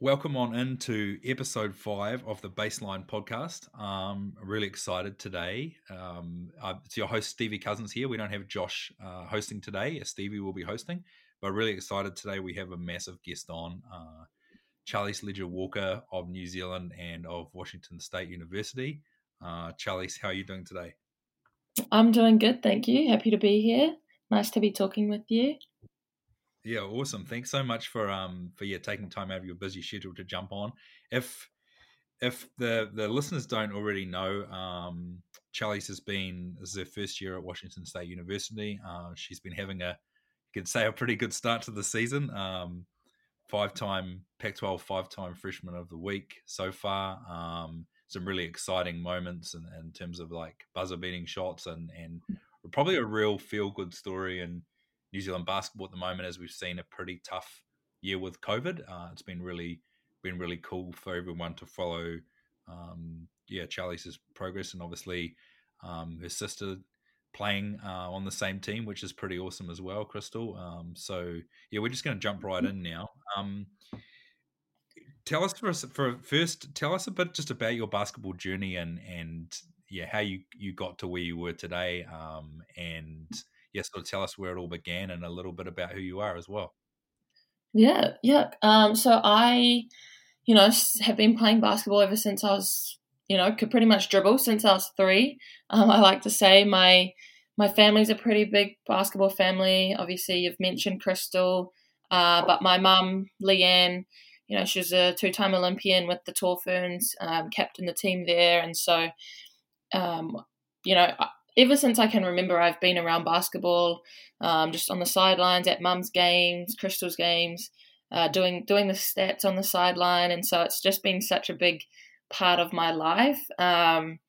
welcome on into episode five of the Baseline podcast. Um, I'm really excited today. Um, it's your host Stevie Cozens here. We don't have Josh uh, hosting today. Stevie will be hosting, but really excited today. We have a massive guest on, uh, Charlisse Leger Walker of New Zealand and of Washington State University. Uh, Charlisse, how are you doing today? I'm doing good, thank you. Happy to be here. Nice to be talking with you. Yeah, awesome. Thanks so much for um for yeah taking time out of your busy schedule to jump on. If if the the listeners don't already know, um, Charlisse has been this is her first year at Washington State University. Uh, she's been having a you could say a pretty good start to the season. Um, five time Pac-12 five time freshman of the week so far. Um, some really exciting moments in, in terms of like buzzer beating shots and and probably a real feel good story and New Zealand basketball at the moment, as we've seen a pretty tough year with COVID. Uh, it's been really been really cool for everyone to follow. Um, yeah, Charlie's progress, and obviously um, her sister playing uh, on the same team, which is pretty awesome as well, Krystal. Um, so yeah, we're just going to jump right in now. Um, tell us for, for first, tell us a bit just about your basketball journey and and yeah, how you you got to where you were today, um, and yeah, sort of tell us where it all began and a little bit about who you are as well. Yeah, yeah. Um, so I, you know, have been playing basketball ever since I was, you know, could pretty much dribble since I was three. Um, I like to say my my family's a pretty big basketball family. Obviously, you've mentioned Krystal, uh, but my mum, Leanne, you know, she was a two-time Olympian with the Tall Ferns, um, captained the team there, and so, um, you know, ever since I can remember, I've been around basketball, um, just on the sidelines at mum's games, Krystal's games, uh, doing doing the stats on the sideline, and so it's just been such a big part of my life. Um,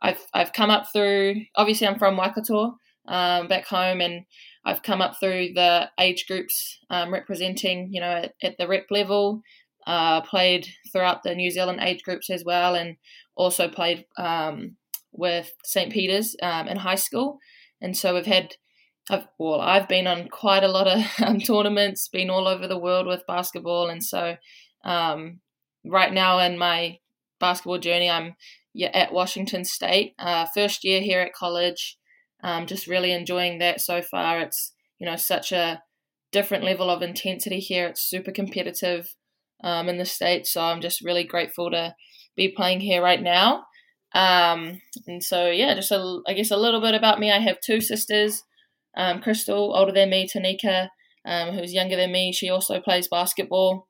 I've I've come up through. Obviously, I'm from Waikato, um, back home, and I've come up through the age groups um, representing, you know, at, at the rep level. Uh, played throughout the New Zealand age groups as well, and also played um, with St. Peter's um, in high school, and so we've had. I've, well, I've been on quite a lot of um, tournaments, been all over the world with basketball, and so um, right now in my basketball journey, I'm at Washington State, uh, first year here at college. Um, just really enjoying that so far. It's you know such a different level of intensity here. It's super competitive um, in the states, so I'm just really grateful to be playing here right now. Um, and so, yeah, just a, I guess a little bit about me. I have two sisters, um, Krystal, older than me, Tanika, um, who's younger than me. She also plays basketball.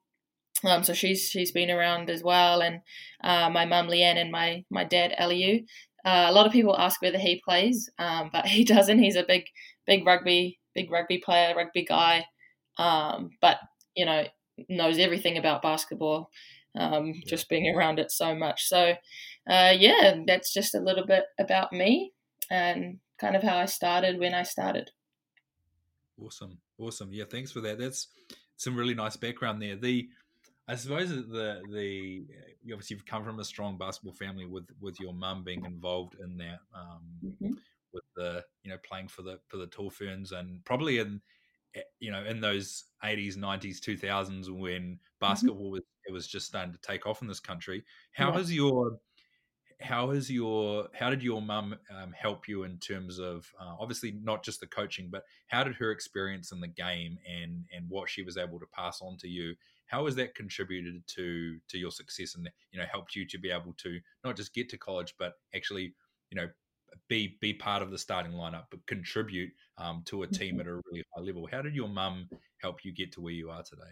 Um, so she's she's been around as well, and uh, my mum Leanne and my my dad Eliu. Uh, a lot of people ask whether he plays, um, but he doesn't. He's a big big rugby big rugby player, rugby guy, um, but you know knows everything about basketball, um, just being around it so much. So uh, yeah, that's just a little bit about me and kind of how I started when I started. Awesome, awesome. Yeah, thanks for that. That's some really nice background there. The I suppose the the you obviously you've come from a strong basketball family with with your mum being involved in that um, mm-hmm. with the you know playing for the for the Tall Ferns and probably in eh, you know in those 80s 90s 2000s when mm-hmm. basketball mm-hmm. was it was just starting to take off in this country how yeah. has your how has your how did your mum um, help you in terms of uh, obviously not just the coaching but how did her experience in the game and and what she was able to pass on to you how has that contributed to to your success and you know helped you to be able to not just get to college but actually you know be be part of the starting lineup but contribute um, to a team mm-hmm. at a really high level how did your mum help you get to where you are today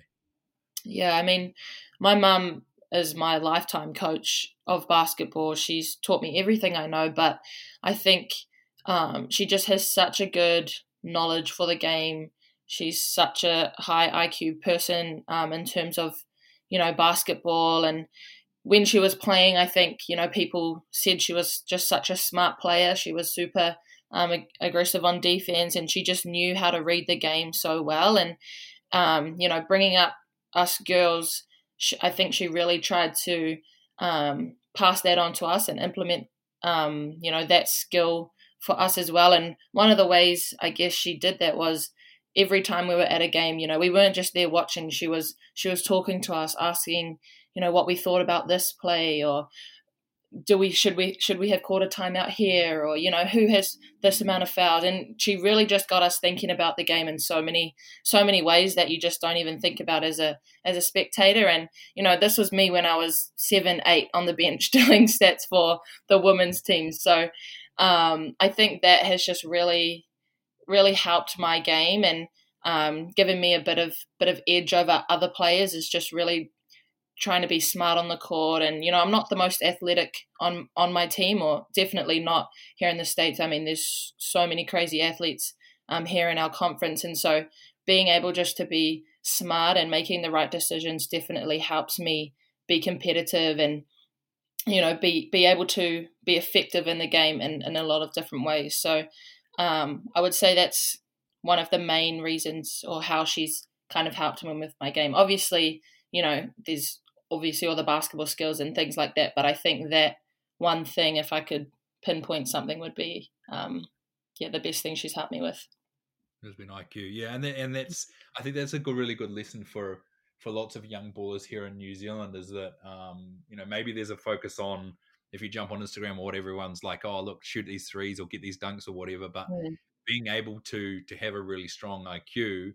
yeah i mean my mum as my lifetime coach of basketball. She's taught me everything I know, but I think um, she just has such a good knowledge for the game. She's such a high IQ person um, in terms of, you know, basketball. And when she was playing, I think, you know, people said she was just such a smart player. She was super um, aggressive on defense and she just knew how to read the game so well. And, um, you know, bringing up us girls she, I think she really tried to um, pass that on to us and implement, um, you know, that skill for us as well. And one of the ways I guess she did that was, every time we were at a game, you know, we weren't just there watching. She was she was talking to us, asking, you know, what we thought about this play or do we should we should we have called a timeout here or you know who has this amount of fouls and she really just got us thinking about the game in so many so many ways that you just don't even think about as a as a spectator. And you know this was me when I was seven eight on the bench doing stats for the women's team. So um, I think that has just really really helped my game and um, given me a bit of bit of edge over other players is just really trying to be smart on the court and you know I'm not the most athletic on on my team or definitely not here in the states. I mean there's so many crazy athletes um here in our conference. And so being able just to be smart and making the right decisions definitely helps me be competitive and you know be be able to be effective in the game in, in a lot of different ways. So um I would say that's one of the main reasons or how she's kind of helped me with my game. Obviously you know there's obviously all the basketball skills and things like that. But I think that one thing, if I could pinpoint something, would be um, yeah the best thing she's helped me with. Has been IQ, yeah, and and that's I think that's a good, really good lesson for for lots of young ballers here in New Zealand is that um, you know maybe there's a focus on if you jump on Instagram or what everyone's like, oh look, shoot these threes or get these dunks or whatever, but mm. being able to to have a really strong IQ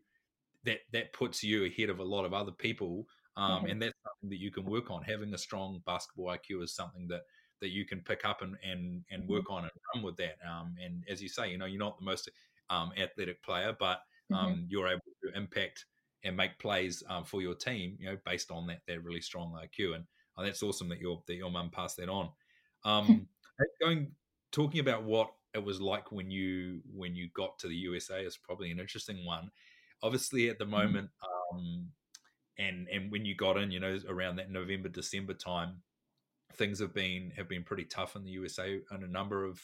that that puts you ahead of a lot of other people um, mm-hmm. and that's something that you can work on. Having a strong basketball IQ is something that that you can pick up and and, and mm-hmm. work on and run with that. Um, and as you say, you know, you're not the most um, athletic player, but mm-hmm. um, you're able to impact and make plays um, for your team, you know, based on that that really strong IQ. And uh, that's awesome that your that your mum passed that on. Um, going talking about what it was like when you when you got to the USA is probably an interesting one. Obviously, at the mm-hmm. moment, um, and and when you got in, you know, around that November December time, things have been have been pretty tough in the USA on a number of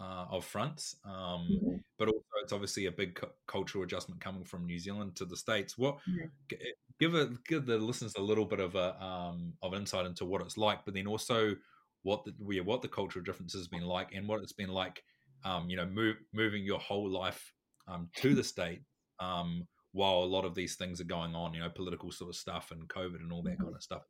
uh, of fronts. Um, mm-hmm. But also, it's obviously a big cu- cultural adjustment coming from New Zealand to the states. What mm-hmm. give a, give the listeners a little bit of a um, of insight into what it's like, but then also what the what the cultural differences has been like, and what it's been like, um, you know, move, moving your whole life um, to the state um, while a lot of these things are going on, you know, political sort of stuff and COVID and all that mm-hmm. kind of stuff.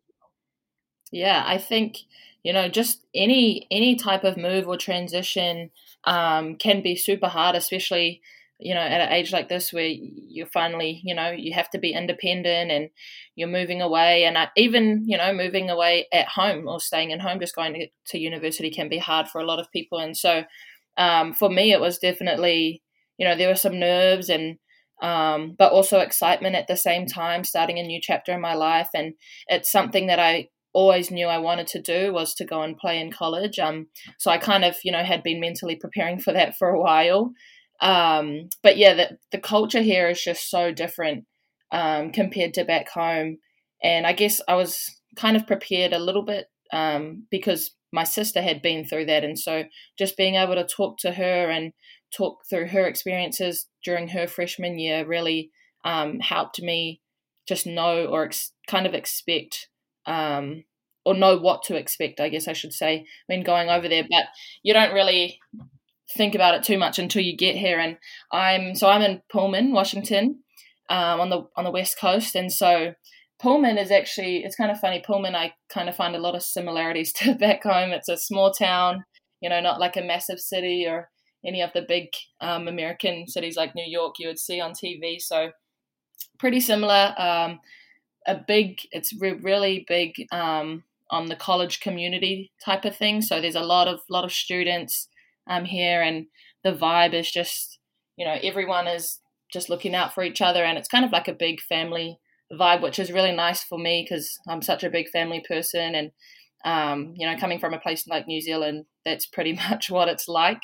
Yeah, I think you know just any any type of move or transition um, can be super hard, especially you know at an age like this where you're finally you know you have to be independent and you're moving away and even you know moving away at home or staying at home just going to, to university can be hard for a lot of people and so um, for me it was definitely you know there were some nerves and um, but also excitement at the same time, starting a new chapter in my life. And it's something that I always knew I wanted to do was to go and play in college. Um, so I kind of, you know, had been mentally preparing for that for a while. Um, but yeah, the, the culture here is just so different um, compared to back home. And I guess I was kind of prepared a little bit um, because my sister had been through that. And so just being able to talk to her and talk through her experiences during her freshman year really um, helped me just know or ex- kind of expect um, or know what to expect, I guess I should say, when going over there. But you don't really think about it too much until you get here. And I'm so I'm in Pullman, Washington, um, on the on the west coast, and so Pullman is actually it's kind of funny. Pullman, I kind of find a lot of similarities to back home. It's a small town, you know, not like a massive city or any of the big um, American cities like New York you would see on TV. So pretty similar. Um, a big, it's re- really big um, on the college community type of thing. So there's a lot of lot of students um, here, and the vibe is just you know everyone is just looking out for each other, and it's kind of like a big family vibe, which is really nice for me because I'm such a big family person, and um, you know coming from a place like New Zealand, that's pretty much what it's like.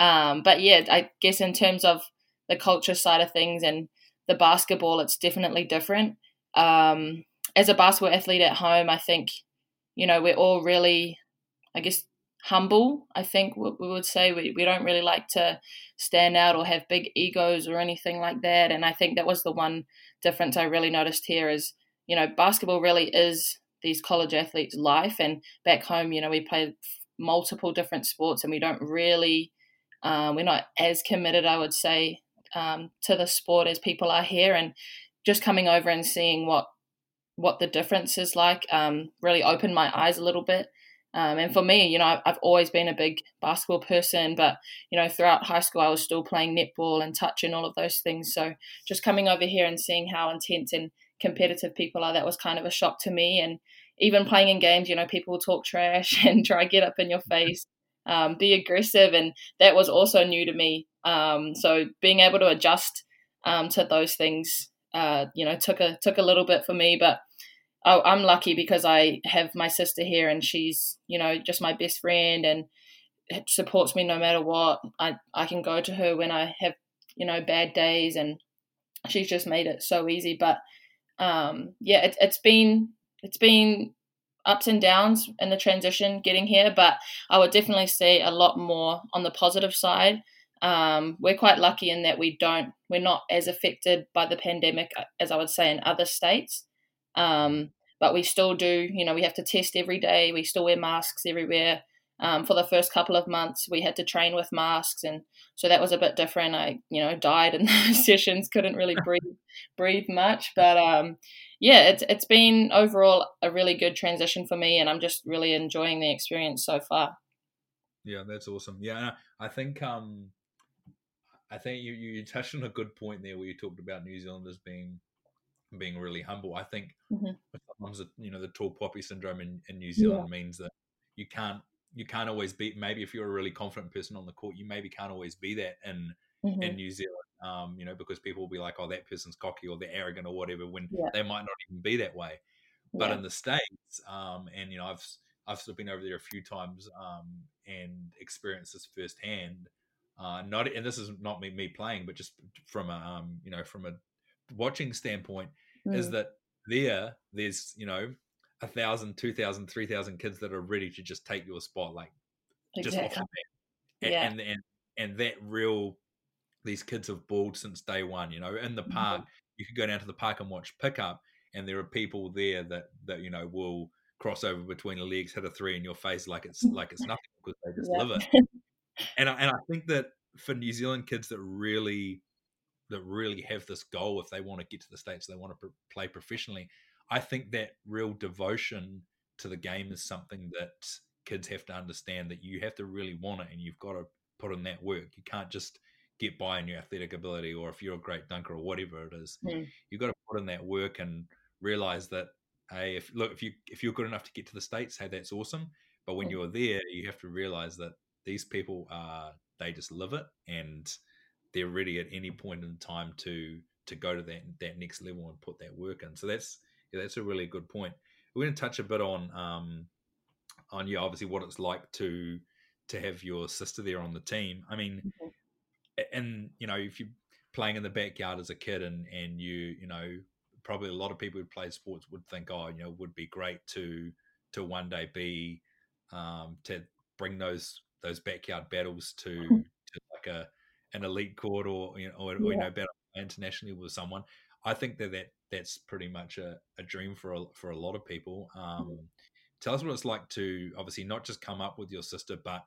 Um, but yeah, I guess in terms of the culture side of things and the basketball, it's definitely different. Um, as a basketball athlete at home, I think, you know, we're all really, I guess, humble. I think we would say we, we don't really like to stand out or have big egos or anything like that. And I think that was the one difference I really noticed here is, you know, basketball really is these college athletes' life. And back home, you know, we play multiple different sports and we don't really um, we're not as committed, I would say, um, to the sport as people are here, and just coming over and seeing what what the difference is like um, really opened my eyes a little bit. Um, and for me, you know, I've always been a big basketball person, but you know, throughout high school, I was still playing netball and touch and all of those things. So just coming over here and seeing how intense and competitive people are, that was kind of a shock to me. And even playing in games, you know, people will talk trash and try get up in your face, um, be aggressive, and that was also new to me. Um, so being able to adjust um, to those things, uh, you know, took a took a little bit for me, but oh, I'm lucky because I have my sister here and she's, you know, just my best friend and supports me no matter what. I, I can go to her when I have, you know, bad days and she's just made it so easy. But um, yeah, it, it's been it's been ups and downs in the transition getting here, but I would definitely see a lot more on the positive side. Um, we're quite lucky in that we don't we're not as affected by the pandemic uh, as I would say in other states. Um, but we still do, you know, we have to test every day. We still wear masks everywhere. Um, for the first couple of months, we had to train with masks, and so that was a bit different. I, you know, died in those sessions, couldn't really breathe, breathe much. But um, yeah, it's it's been overall a really good transition for me, and I'm just really enjoying the experience so far. Yeah, that's awesome. Yeah, I think um, I think you you touched on a good point there where you talked about New Zealanders being being really humble. I think mm-hmm. sometimes you know the tall poppy syndrome in, in New Zealand yeah. means that you can't you can't always be maybe if you're a really confident person on the court, you maybe can't always be that in mm-hmm. in New Zealand. Um, you know, because people will be like, oh, that person's cocky or they're arrogant or whatever, when yeah. they might not even be that way. But yeah. in the states, um, and you know, I've I've sort of been over there a few times um, and experienced this firsthand. Uh, not and this is not me me playing, but just from a um, you know from a watching standpoint mm. is that there there's you know a thousand, two thousand, three thousand kids that are ready to just take your spot, like exactly. just off the bat. And, yeah. and and and that real these kids have balled since day one. You know, in the park, mm-hmm. you could go down to the park and watch pickup, and there are people there that that you know will cross over between the legs, hit a three in your face like it's like it's nothing because they just yeah. live it. and I, and I think that for New Zealand kids that really that really have this goal if they want to get to the states they want to play professionally i think that real devotion to the game is something that kids have to understand that you have to really want it and you've got to put in that work you can't just get by in your athletic ability or if you're a great dunker or whatever it is mm. you've got to put in that work and realize that hey if look if you if you're good enough to get to the states hey that's awesome but when mm. you're there you have to realize that these people are they just live it and they're ready at any point in time to to go to that that next level and put that work in. So that's yeah, that's a really good point. We're going to touch a bit on um, on yeah, obviously what it's like to to have your sister there on the team. I mean, mm-hmm. and you know, if you're playing in the backyard as a kid and and you you know probably a lot of people who play sports would think, oh, you know, would be great to to one day be um, to bring those those backyard battles to to like a an elite court or you know, or, yeah. or you know, battle internationally with someone. I think that, that that's pretty much a, a dream for a, for a lot of people. Um, mm-hmm. Tell us what it's like to obviously not just come up with your sister, but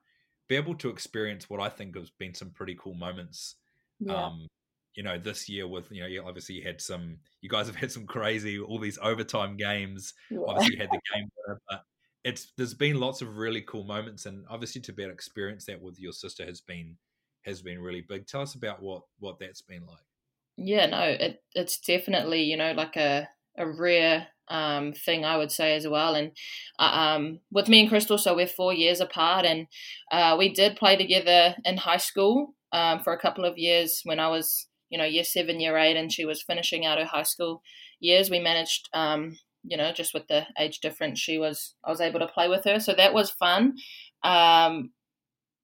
be able to experience what I think has been some pretty cool moments. Yeah. Um, you know, this year with you know, you obviously you had some. You guys have had some crazy, all these overtime games. Yeah. Obviously, you had the game, but it's there's been lots of really cool moments, and obviously to be able to experience that with your sister has been has been really big. Tell us about what what that's been like. Yeah, no, it it's definitely you know like a a rare um, thing I would say as well. And uh, um, with me and Krystal, so we're four years apart, and uh, we did play together in high school um, for a couple of years when I was you know year seven, year eight, and she was finishing out her high school years. We managed. Um, you know, just with the age difference, she was I was able to play with her, so that was fun. Um,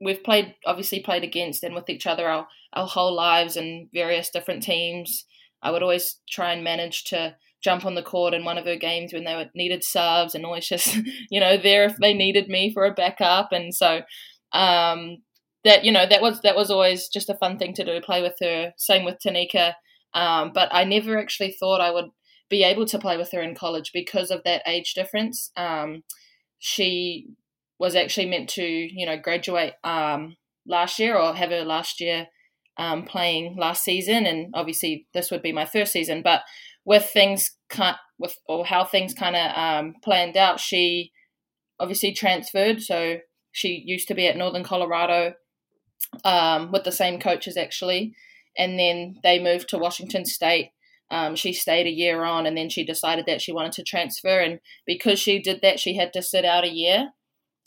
we've played obviously played against and with each other our, our whole lives and various different teams. I would always try and manage to jump on the court in one of her games when they were, needed subs and always just you know there if they needed me for a backup. And so um, that you know that was that was always just a fun thing to do play with her. Same with Tanika. Um, but I never actually thought I would be able to play with her in college because of that age difference. Um, she was actually meant to, you know, graduate um, last year or have her last year um, playing last season, and obviously this would be my first season. But with things kind with or how things kind of um, planned out, she obviously transferred. So she used to be at Northern Colorado um, with the same coaches actually, and then they moved to Washington State. Um, she stayed a year on, and then she decided that she wanted to transfer. And because she did that, she had to sit out a year,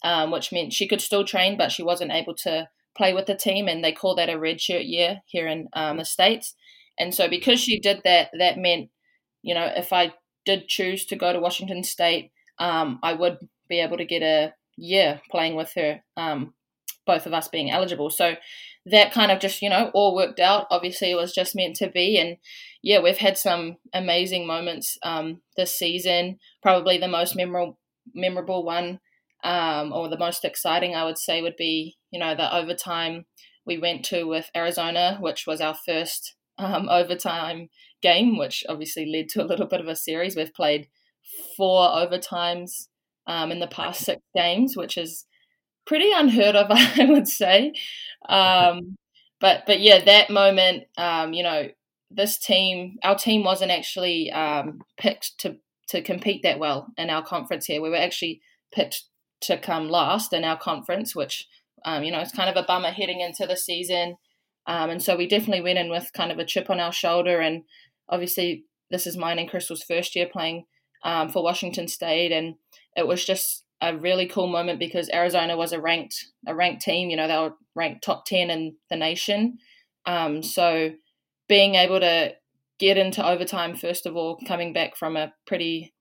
um, which meant she could still train, but she wasn't able to play with the team, and they call that a redshirt year here in um, the states. And so, because she did that, that meant, you know, if I did choose to go to Washington State, um, I would be able to get a year playing with her, um, both of us being eligible. So that kind of just, you know, all worked out. Obviously, it was just meant to be. And yeah, we've had some amazing moments um, this season. Probably the most memorable, memorable one um, or the most exciting, I would say, would be you know the overtime we went to with Arizona, which was our first um, overtime game, which obviously led to a little bit of a series. We've played four overtimes um, in the past six games, which is pretty unheard of, I would say. Um, but but yeah, that moment, um, you know, this team, our team wasn't actually um, picked to to compete that well in our conference here. We were actually picked to come last in our conference, which um, you know it's kind of a bummer heading into the season. Um, and so we definitely went in with kind of a chip on our shoulder. And obviously, this is mine and Krystal's first year playing um, for Washington State, and it was just a really cool moment because Arizona was a ranked a ranked team. You know, they were ranked top ten in the nation. Um, so being able to get into overtime first of all, coming back from a pretty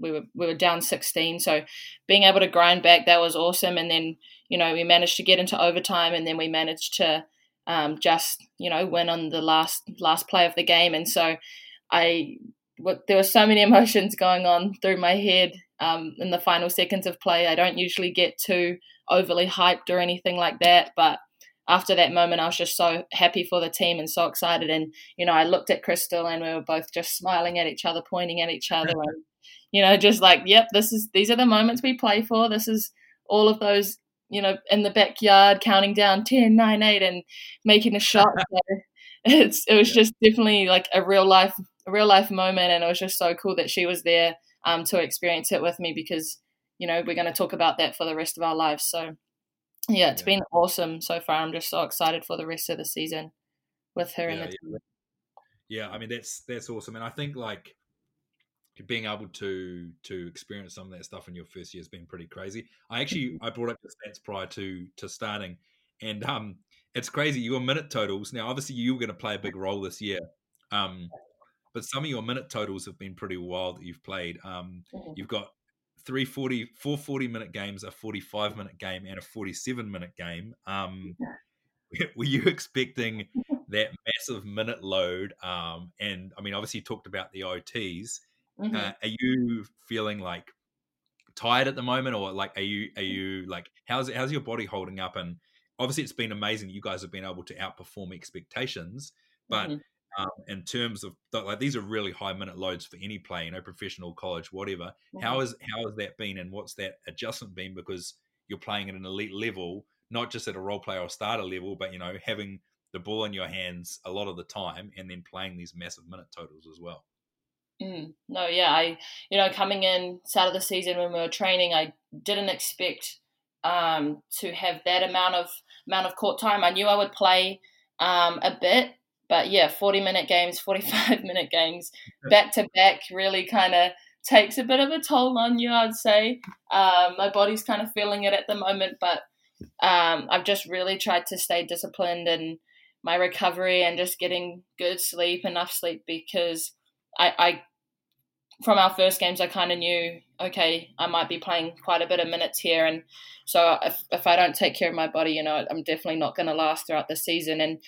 we were we were down 16 so being able to grind back that was awesome. And then you know we managed to get into overtime and then we managed to um, just you know win on the last last play of the game. And so i what, there were so many emotions going on through my head um, in the final seconds of play. I don't usually get too overly hyped or anything like that but after that moment, I was just so happy for the team and so excited. And you know, I looked at Krystal, and we were both just smiling at each other, pointing at each other, and you know, just like, yep, this is these are the moments we play for. This is all of those, you know, in the backyard counting down 10, 9, 8 and making a shot. so it's it was just definitely like a real life a real life moment and it was just so cool that she was there um, to experience it with me because, you know, we're gonna talk about that for the rest of our lives. So yeah, it's yeah. been awesome so far. I'm just so excited for the rest of the season with her yeah, in the team. Yeah, I mean that's that's awesome. And I think like being able to to experience some of that stuff in your first year has been pretty crazy. I actually mm-hmm. I brought up the stats prior to to starting, and um, it's crazy. Your minute totals now. Obviously, you were going to play a big role this year, um, but some of your minute totals have been pretty wild that you've played. Um, mm-hmm. you've got 340, four 40 minute games, a 45 minute game, and a 47 minute game. Um, were you expecting that massive minute load? Um, and I mean, obviously, you talked about the OTs. Mm-hmm. Uh, are you feeling like tired at the moment, or like are you are you like how's how's your body holding up? And obviously, it's been amazing. You guys have been able to outperform expectations, but mm-hmm. um, in terms of like these are really high minute loads for any play, you know, professional, college, whatever. Mm-hmm. How is how has that been, and what's that adjustment been? Because you're playing at an elite level, not just at a role player or starter level, but you know, having the ball in your hands a lot of the time, and then playing these massive minute totals as well. Mm, no, yeah, I you know coming in start of the season when we were training, I didn't expect um, to have that amount of amount of court time. I knew I would play um, a bit, but yeah, forty minute games, forty five minute games, back to back, really kind of takes a bit of a toll on you. I'd say um, my body's kind of feeling it at the moment, but um, I've just really tried to stay disciplined in my recovery and just getting good sleep, enough sleep because I, I from our first games, I kind of knew, okay, I might be playing quite a bit of minutes here. And so if, if I don't take care of my body, you know, I'm definitely not going to last throughout the season. And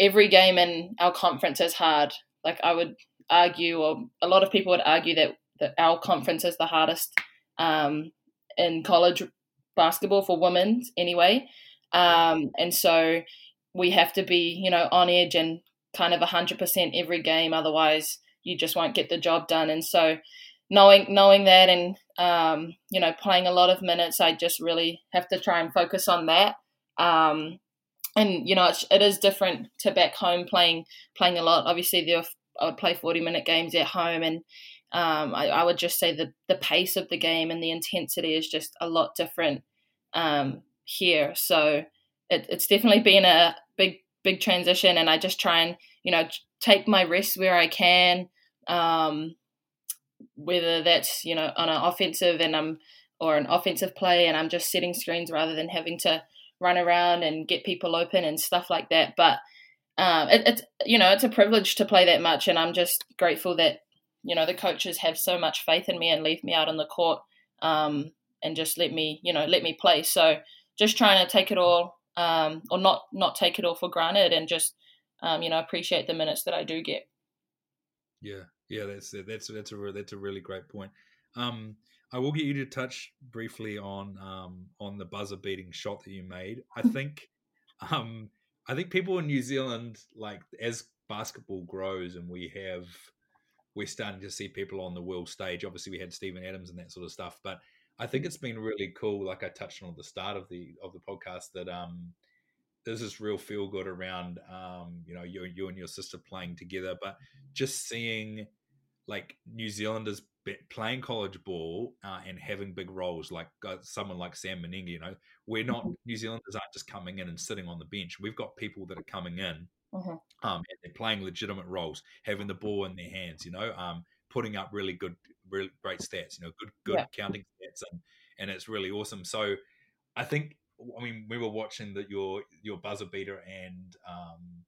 every game in our conference is hard. Like I would argue, or a lot of people would argue that, that our conference is the hardest um, in college basketball for women anyway. Um, and so we have to be, you know, on edge and kind of 100% every game. Otherwise, you just won't get the job done. And so knowing knowing that and um, you know playing a lot of minutes, I just really have to try and focus on that. Um, and you know it's, it is different to back home playing playing a lot. Obviously, there I would play forty minute games at home, and um, I, I, would just say that the pace of the game and the intensity is just a lot different um, here. So it, it's definitely been a big big transition, and I just try and you know take my rest where I can. Um, whether that's you know on an offensive and I'm or an offensive play and I'm just setting screens rather than having to run around and get people open and stuff like that. But um, it, it's you know it's a privilege to play that much, and I'm just grateful that you know the coaches have so much faith in me and leave me out on the court um, and just let me you know let me play. So just trying to take it all um, or not not take it all for granted and just um, you know appreciate the minutes that I do get. Yeah, yeah, that's that's that's a that's a really great point. Um, I will get you to touch briefly on um, on the buzzer beating shot that you made. I think um, I think people in New Zealand, like as basketball grows and we have, we're starting to see people on the world stage. Obviously, we had Steven Adams and that sort of stuff, but I think it's been really cool. Like I touched on at the start of the of the podcast, that um, there's this real feel good around um, you know you you and your sister playing together, but just seeing like New Zealanders playing college ball uh, and having big roles like uh, someone like Sam Mennenga, you know, we're not mm-hmm. New Zealanders aren't just coming in and sitting on the bench. We've got people that are coming in mm-hmm. um, and they're playing legitimate roles, having the ball in their hands, you know, um, putting up really good, really great stats, you know, good good yeah. counting stats, and and it's really awesome. So I think I mean we were watching that your your buzzer beater and um,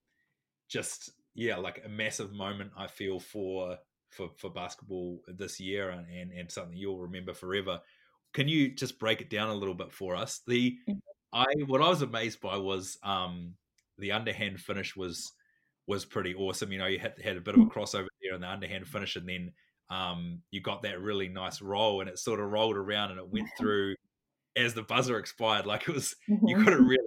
just yeah, like a massive moment I feel for for, for basketball this year and, and, and something you'll remember forever. Can you just break it down a little bit for us? The mm. I what I was amazed by was um, the underhand finish was was pretty awesome. You know, you had had a bit of a mm. crossover there in the underhand finish, and then um, you got that really nice roll, and it sort of rolled around and it went through as the buzzer expired. Like it was, you mm-hmm. got a really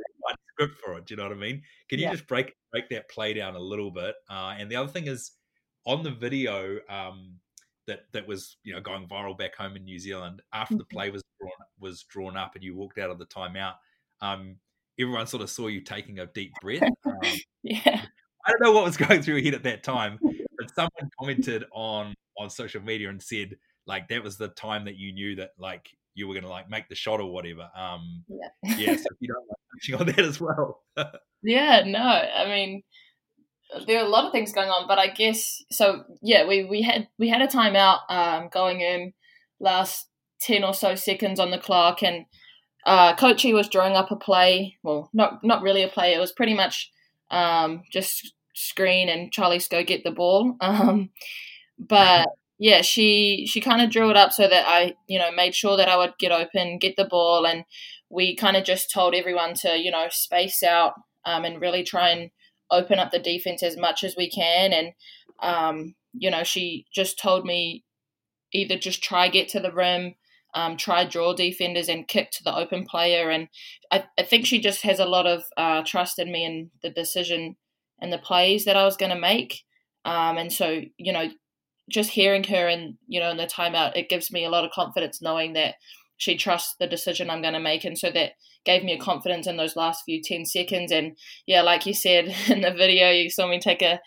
script for it. Do you know what I mean? Can you yeah. just break break that play down a little bit? Uh, and the other thing is, on the video um, that that was you know going viral back home in New Zealand after the mm-hmm. play was drawn was drawn up and you walked out of the timeout. Um, everyone sort of saw you taking a deep breath. Um, yeah, I don't know what was going through your head at that time, but someone commented on on social media and said like that was the time that you knew that like you were going to like make the shot or whatever. Um, yeah, yeah. So if you don't like on that as well. yeah, no, I mean there are a lot of things going on, but I guess so. Yeah, we, we had we had a timeout um, going in last ten or so seconds on the clock, and uh, Coachy was drawing up a play. Well, not not really a play. It was pretty much um, just screen and Charlisse go get the ball. Um, but yeah, she she kind of drew it up so that I you know made sure that I would get open, get the ball, and we kind of just told everyone to you know space out um, and really try and open up the defense as much as we can. And, um, you know, she just told me either just try get to the rim, um, try draw defenders and kick to the open player. And I, I think she just has a lot of uh, trust in me and the decision and the plays that I was going to make. Um, and so, you know, just hearing her and, you know, in the timeout, it gives me a lot of confidence knowing that she trusts the decision I'm going to make. And so that gave me a confidence in those last few 10 seconds. And yeah, like you said in the video, you saw me take a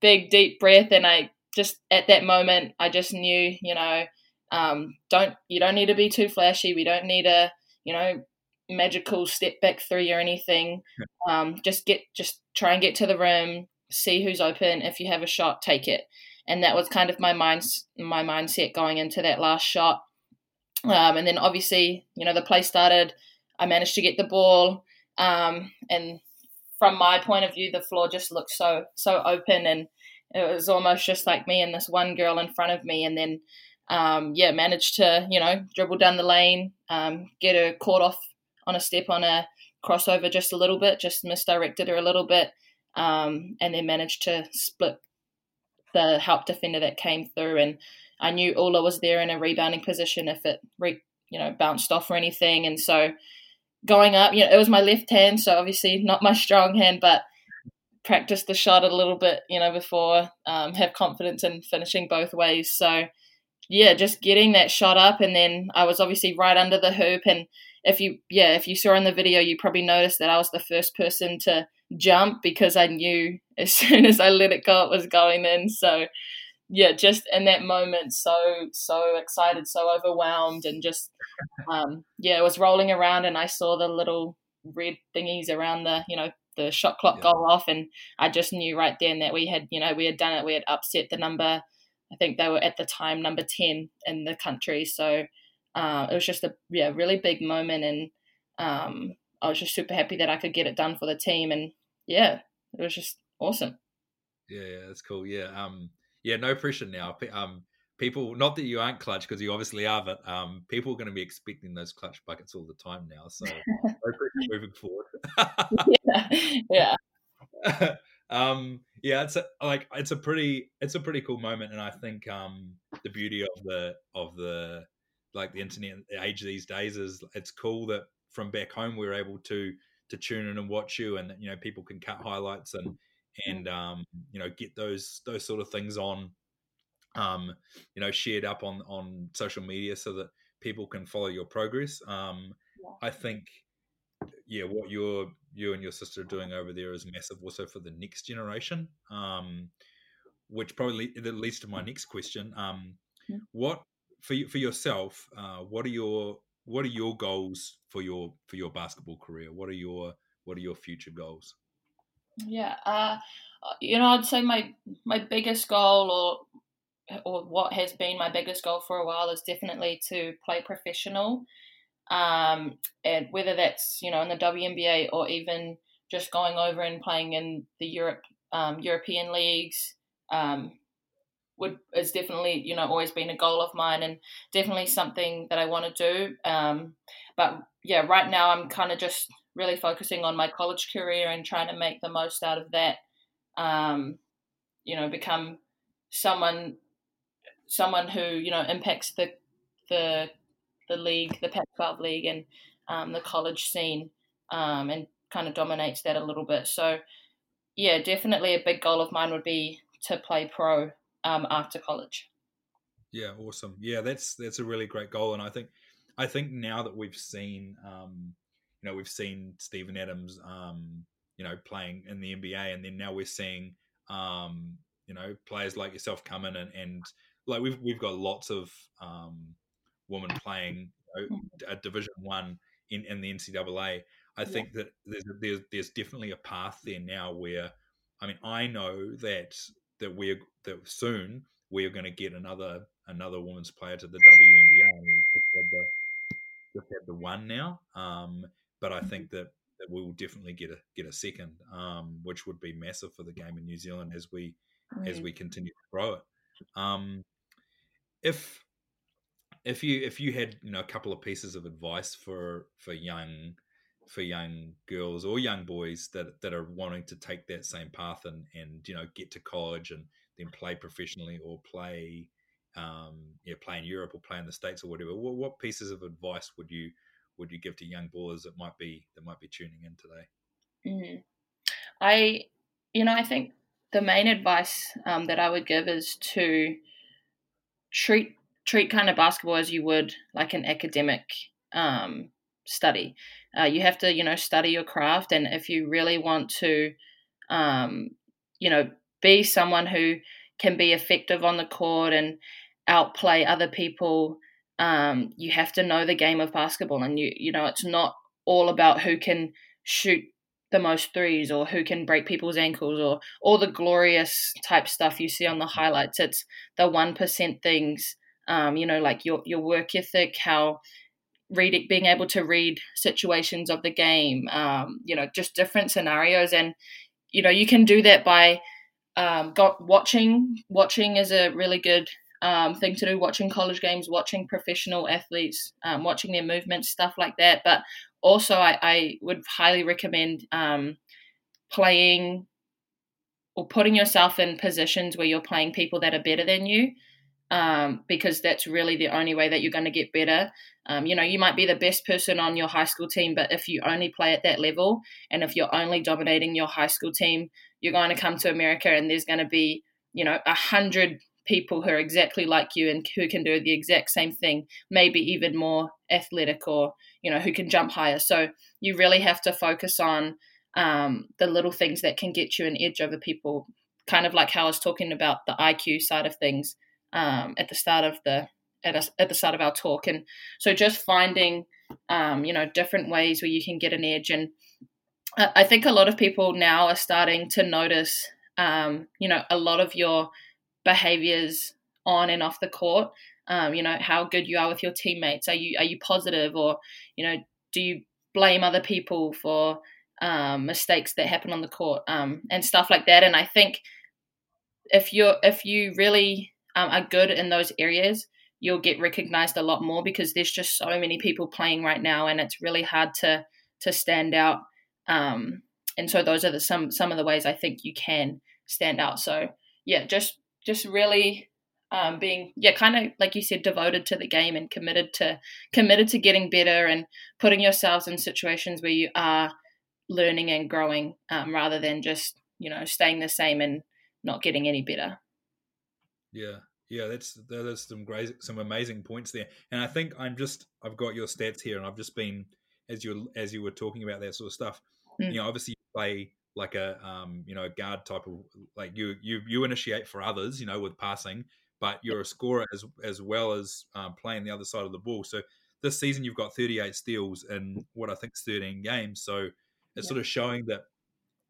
big, deep breath. And I just, at that moment, I just knew, you know, um, don't, you don't need to be too flashy. We don't need a, you know, magical step back three or anything. Um, just get, just try and get to the rim, see who's open. If you have a shot, take it. And that was kind of my mind, my mindset going into that last shot. Um, and then obviously, you know, the play started. I managed to get the ball, um, and from my point of view, the floor just looked so so open, and it was almost just like me and this one girl in front of me. And then, um, yeah, managed to you know dribble down the lane, um, get her caught off on a step on a crossover just a little bit, just misdirected her a little bit, um, and then managed to split the help defender that came through and I knew Ula was there in a rebounding position if it re, you know bounced off or anything, and so going up, you know, it was my left hand, so obviously not my strong hand, but practice the shot a little bit, you know, before um, have confidence in finishing both ways. So yeah, just getting that shot up, and then I was obviously right under the hoop, and if you yeah if you saw in the video, you probably noticed that I was the first person to jump because I knew as soon as I let it go, it was going in. So yeah, just in that moment, so so excited, so overwhelmed, and just um, yeah, it was rolling around, and I saw the little red thingies around the you know the shot clock yeah. go off, and I just knew right then that we had you know we had done it, we had upset the number. I think they were at the time number ten in the country, so uh, it was just a yeah really big moment, and um, I was just super happy that I could get it done for the team, and yeah, it was just awesome. Yeah, yeah, that's cool. Yeah, um, yeah, no pressure now. Um, people, not that you aren't clutch because you obviously are, but um, people are going to be expecting those clutch buckets all the time now. So no pressure moving forward. yeah, yeah. um, yeah, it's a, like it's a pretty it's a pretty cool moment, and I think um, the beauty of the of the like the internet age these days is it's cool that from back home we're able to to tune in and watch you, and you know people can cut highlights and and um, you know get those those sort of things on um, you know shared up on on social media so that people can follow your progress um, yeah. i think yeah what you're you and your sister are doing over there is massive also for the next generation um, which probably leads to my next question um, yeah. what for you, for yourself uh, what are your what are your goals for your for your basketball career what are your what are your future goals yeah, uh, you know, I'd say my my biggest goal, or or what has been my biggest goal for a while, is definitely to play professional. Um, and whether that's you know in the WNBA or even just going over and playing in the Europe um, European leagues, um, would is definitely you know always been a goal of mine and definitely something that I want to do. Um, but yeah, right now I'm kind of just really focusing on my college career and trying to make the most out of that. Um, you know, become someone someone who you know impacts the the the league, the Pac-12 league, and um, the college scene, um, and kind of dominates that a little bit. So, yeah, definitely a big goal of mine would be to play pro um, after college. Yeah, awesome. Yeah, that's that's a really great goal, and I think I think now that we've seen um, you know, we've seen Steven Adams, um, you know, playing in the NBA, and then now we're seeing, um, you know, players like yourself come in and, and like we've we've got lots of um, women playing you know, a Division One in, in the NCAA. I think yeah. that there's, there's there's definitely a path there now where, I mean, I know that that we're that soon we're going to get another another women's player to the WNBA. We just had the, just had the one now. Um, but I mm-hmm. think that, that we will definitely get a get a second, um, which would be massive for the game in New Zealand as we right. as we continue to grow it. Um, if if you if you had you know a couple of pieces of advice for for young for young girls or young boys that that are wanting to take that same path and and you know get to college and then play professionally or play um yeah play in Europe or play in the states or whatever what, what pieces of advice would you would you give to young ballers that might be that might be tuning in today? Mm-hmm. I, you know, I think the main advice um, that I would give is to treat treat kind of basketball as you would like an academic um, study. Uh, you have to, you know, study your craft, and if you really want to, um, you know, be someone who can be effective on the court and outplay other people um, you have to know the game of basketball, and you you know it's not all about who can shoot the most threes or who can break people's ankles or all the glorious type stuff you see on the highlights. It's the one percent things, um, you know, like your your work ethic, how reading, being able to read situations of the game, um, you know, just different scenarios, and you know you can do that by um, got watching. Watching is a really good um, thing to do watching college games, watching professional athletes, um, watching their movements, stuff like that. But also, I, I would highly recommend um, playing or putting yourself in positions where you're playing people that are better than you. Um, because that's really the only way that you're going to get better. Um, you know, you might be the best person on your high school team, but if you only play at that level and if you're only dominating your high school team, you're going to come to America and there's going to be, you know, a hundred people who are exactly like you and who can do the exact same thing, maybe even more athletic or, you know, who can jump higher. So you really have to focus on um, the little things that can get you an edge over people. Kind of like how I was talking about the IQ side of things um, at the start of the at, a, at the start of our talk, and so just finding um, you know different ways where you can get an edge. And I think a lot of people now are starting to notice um, you know a lot of your behaviors on and off the court. Um, you know how good you are with your teammates. Are you are you positive, or you know do you blame other people for um, mistakes that happen on the court um, and stuff like that. And I think if you're if you really um, are good in those areas, you'll get recognized a lot more because there's just so many people playing right now, and it's really hard to to stand out. Um, and so those are the some some of the ways I think you can stand out. So yeah, just just really um, being yeah kind of like you said devoted to the game and committed to committed to getting better and putting yourselves in situations where you are learning and growing um, rather than just you know staying the same and not getting any better. Yeah. Yeah that's that's some great some amazing points there. And i think i'm just i've got your stats here and i've just been as you as you were talking about that sort of stuff mm. you know obviously you play like a um you know guard type of like you you you initiate for others you know with passing but you're a scorer as as well as um, playing the other side of the ball. So this season you've got 38 steals in what i think is 13 games. So it's yeah. sort of showing that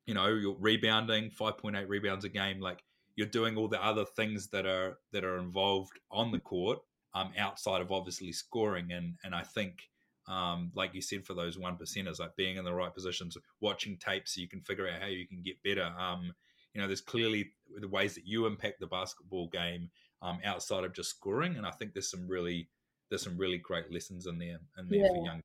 you know you're rebounding 5.8 rebounds a game like you're doing all the other things that are that are involved on the court um outside of obviously scoring. And and i think um like you said for those one percenters like being in the right positions watching tapes so you can figure out how you can get better um you know there's clearly the ways that you impact the basketball game um outside of just scoring and i think there's some really there's some really great lessons in there in there yeah. for young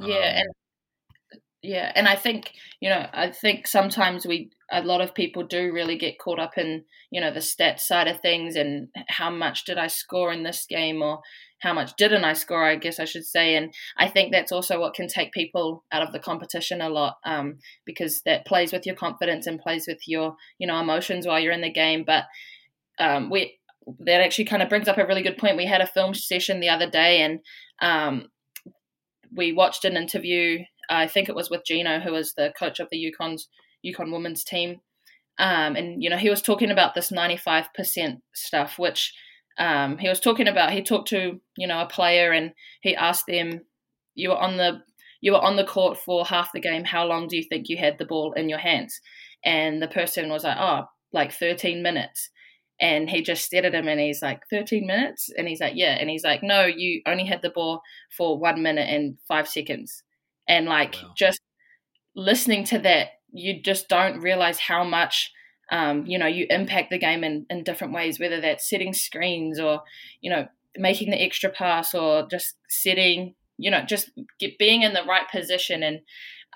yeah um, and yeah and i think you know i think sometimes we a lot of people do really get caught up in you know the stats side of things and how much did i score in this game or how much didn't i score i guess i should say. And i think that's also what can take people out of the competition a lot um, because that plays with your confidence and plays with your you know emotions while you're in the game. But um, we that actually kind of brings up a really good point. We had a film session the other day and um, we watched an interview I think it was with Geno, who was the coach of the UConn's UConn women's team. Um, and you know he was talking about this 95% stuff which um, he was talking about he talked to you know a player and he asked them you were on the you were on the court for half the game. How long do you think you had the ball in your hands? And the person was like oh like 13 minutes. And he just stared at him and he's like 13 minutes? And he's like yeah. And he's like no you only had the ball for one minute and five seconds. And like wow. just listening to that you just don't realize how much um, you know you impact the game in, in different ways whether that's setting screens or you know making the extra pass or just setting you know just get, being in the right position. And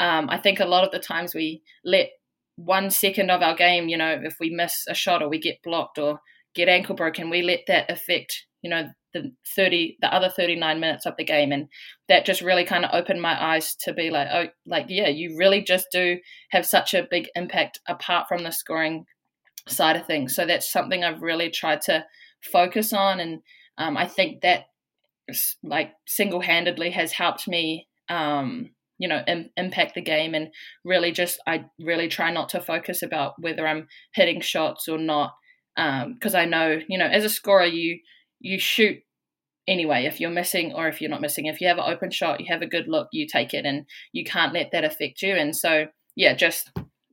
um, i think a lot of the times we let one second of our game you know if we miss a shot or we get blocked or get ankle broken we let that affect you know the 30 the other 39 minutes of the game and that just really kind of opened my eyes to be like oh like yeah you really just do have such a big impact apart from the scoring side of things. So that's something i've really tried to focus on and um, i think that like single-handedly has helped me um, you know Im- impact the game and really just i really try not to focus about whether i'm hitting shots or not because um, i know you know as a scorer you you shoot anyway if you're missing or if you're not missing. If you have an open shot you have a good look you take it and you can't let that affect you. And so yeah just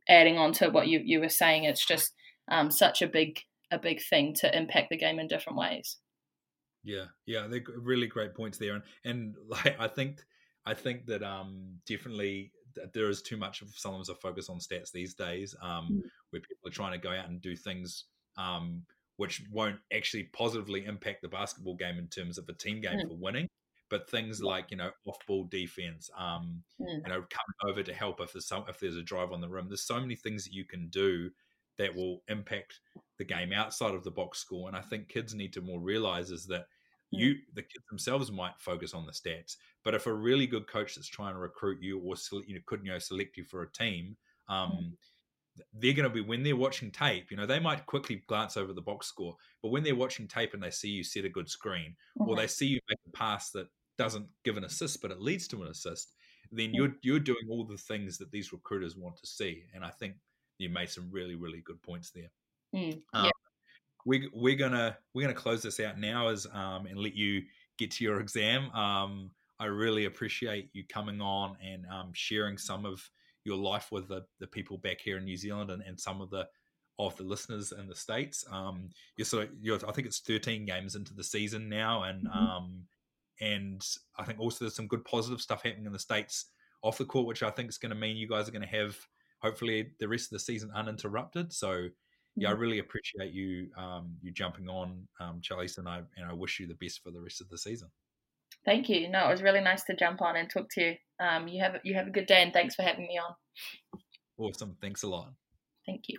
adding on to what you, you were saying it's just um, such a big a big thing to impact the game in different ways. Yeah yeah they're really great points there. And and like i think i think that um definitely there is too much of sometimes a focus on stats these days um mm. where people are trying to go out and do things um which won't actually positively impact the basketball game in terms of a team game mm. for winning. But things like you know off ball defense, um, mm. you know coming over to help if there's some if there's a drive on the rim. There's so many things that you can do that will impact the game outside of the box score. And I think kids need to more realize is that mm. you the kids themselves might focus on the stats, but if a really good coach that's trying to recruit you or you know could you know select you for a team, um, mm they're going to be when they're watching tape you know they might quickly glance over the box score but when they're watching tape and they see you set a good screen mm-hmm. or they see you make a pass that doesn't give an assist but it leads to an assist then you're you're doing all the things that these recruiters want to see. And I think you made some really really good points there. Mm, Um, yeah. we we're gonna we're gonna close this out now as um and let you get to your exam. Um, I really appreciate you coming on and um, sharing some of your life with the, the people back here in New Zealand and, and some of the of the listeners in the states. Um, you're sort of, you're, I think it's 13 games into the season now, and Mhm. um, and I think also there's some good positive stuff happening in the states off the court, which I think is going to mean you guys are going to have hopefully the rest of the season uninterrupted. So yeah, I Mhm. really appreciate you um, you jumping on, um, and I and I wish you the best for the rest of the season. Thank you. No, it was really nice to jump on and talk to you. Um, you have you have a good day, and thanks for having me on. Awesome, thanks a lot. Thank you.